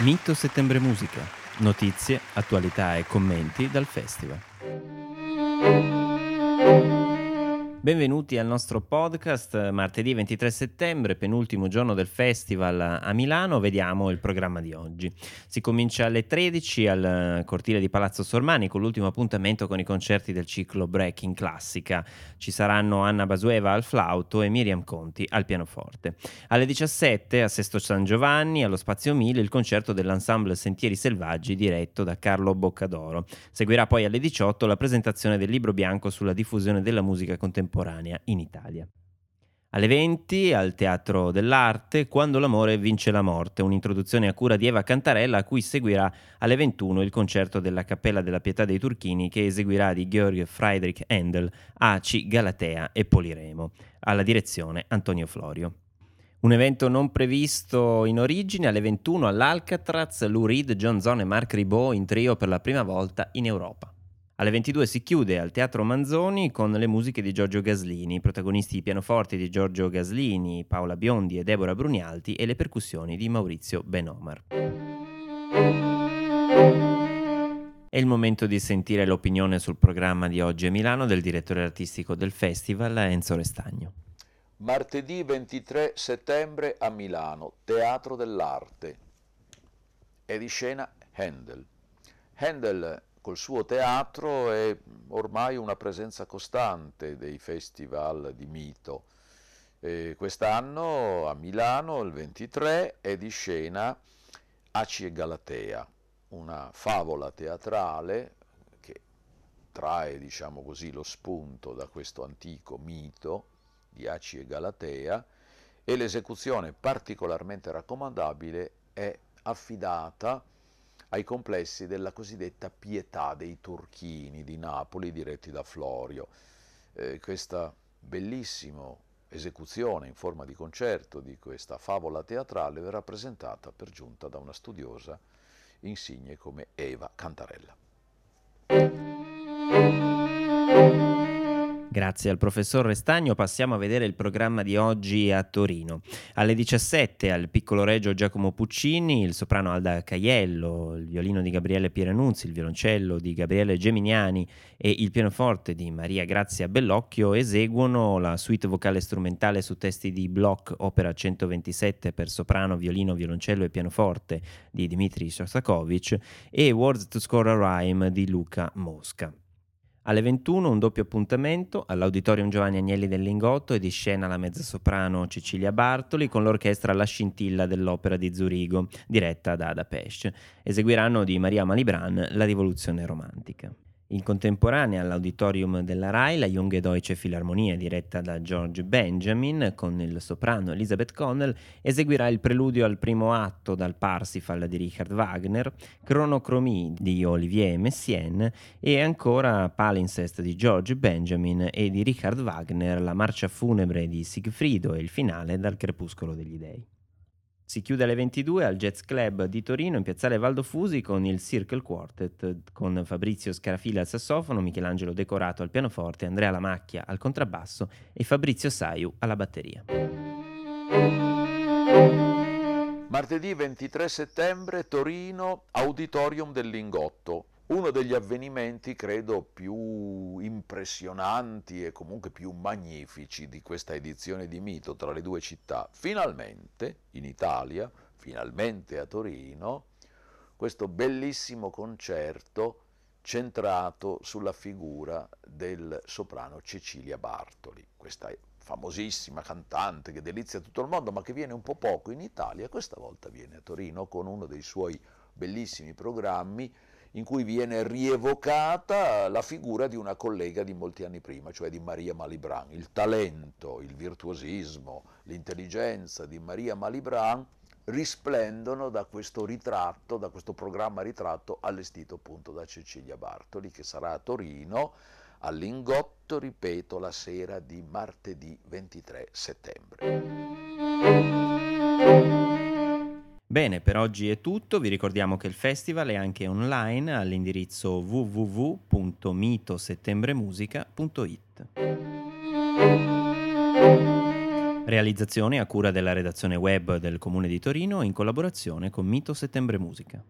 Mito Settembre Musica. Notizie, attualità e commenti dal festival. Benvenuti al nostro podcast, martedì 23 settembre, penultimo giorno del festival a Milano, vediamo il programma di oggi. Si comincia alle 13 al cortile di Palazzo Sormani con l'ultimo appuntamento con i concerti del ciclo Breaking Classica. Ci saranno Anna Basueva al flauto e Miriam Conti al pianoforte. Alle 17 a Sesto San Giovanni, allo Spazio 1000, il concerto dell'ensemble Sentieri Selvaggi diretto da Carlo Boccadoro. Seguirà poi alle 18 la presentazione del libro bianco sulla diffusione della musica contemporanea contemporanea in Italia. Alle 20 al Teatro dell'Arte Quando l'amore vince la morte, un'introduzione a cura di Eva Cantarella a cui seguirà alle 21 il concerto della Cappella della Pietà dei Turchini che eseguirà di Georg Friedrich Handel, Aci, Galatea e Poliremo, alla direzione Antonio Florio. Un evento non previsto in origine alle 21 all'Alcatraz, Lou Reed, John Zone e Mark Ribot in trio per la prima volta in Europa. Alle 22 si chiude al Teatro Manzoni con le musiche di Giorgio Gaslini, protagonisti pianoforti di Giorgio Gaslini, Paola Biondi e Deborah Brunialti e le percussioni di Maurizio Benomar. È il momento di sentire l'opinione sul programma di oggi a Milano del direttore artistico del festival Enzo Restagno. Martedì 23 settembre a Milano, Teatro dell'Arte. È di scena Handel. Handel col suo teatro è ormai una presenza costante dei festival di mito. E quest'anno a Milano, il 23, è di scena Aci e Galatea, una favola teatrale che trae, diciamo così, lo spunto da questo antico mito di Aci e Galatea e l'esecuzione particolarmente raccomandabile è affidata ai complessi della cosiddetta Pietà dei Turchini di Napoli diretti da Florio. Eh, questa bellissima esecuzione in forma di concerto di questa favola teatrale verrà presentata per giunta da una studiosa insigne come Eva Cantarella. Grazie al professor Restagno passiamo a vedere il programma di oggi a Torino. Alle 17 al Piccolo Regio Giacomo Puccini, il soprano Alda Caiello, il violino di Gabriele Pieranunzi, il violoncello di Gabriele Geminiani e il pianoforte di Maria Grazia Bellocchio eseguono la suite vocale strumentale su testi di Bloch, opera 127 per soprano, violino, violoncello e pianoforte di Dmitry Shostakovich e Words to Score a Rhyme di Luca Mosca. Alle 21 un doppio appuntamento all'Auditorium Giovanni Agnelli del Lingotto e di scena la mezzosoprano Cecilia Bartoli con l'orchestra La Scintilla dell'Opera di Zurigo, diretta da Ada Pesce. Eseguiranno di Maria Malibran La rivoluzione romantica. In contemporanea all'auditorium della RAI la Junge Deutsche Philharmonie diretta da George Benjamin con il soprano Elizabeth Connell eseguirà il preludio al primo atto dal Parsifal di Richard Wagner, Cronocromie di Olivier Messiaen e ancora Palincest di George Benjamin e di Richard Wagner la marcia funebre di Sigfrido e il finale dal Crepuscolo degli Dei. Si chiude alle 22 al Jazz Club di Torino in piazzale Valdo Fusi con il Circle Quartet con Fabrizio Scarafila al sassofono, Michelangelo Decorato al pianoforte, Andrea Lamacchia al contrabbasso e Fabrizio Saiu alla batteria. Martedì 23 settembre Torino, Auditorium del Lingotto uno degli avvenimenti, credo, più impressionanti e comunque più magnifici di questa edizione di Mito tra le due città. Finalmente, in Italia, finalmente a Torino, questo bellissimo concerto centrato sulla figura del soprano Cecilia Bartoli, questa famosissima cantante che delizia tutto il mondo, ma che viene un po' poco in Italia, questa volta viene a Torino con uno dei suoi bellissimi programmi in cui viene rievocata la figura di una collega di molti anni prima, cioè di Maria Malibran. Il talento, il virtuosismo, l'intelligenza di Maria Malibran risplendono da questo ritratto, da questo programma ritratto allestito appunto da Cecilia Bartoli, che sarà a Torino all'Ingotto, ripeto, la sera di martedì 23 settembre. Bene, per oggi è tutto, vi ricordiamo che il festival è anche online all'indirizzo www.mitosettembremusica.it. Realizzazione a cura della redazione web del Comune di Torino in collaborazione con Mito Settembre Musica.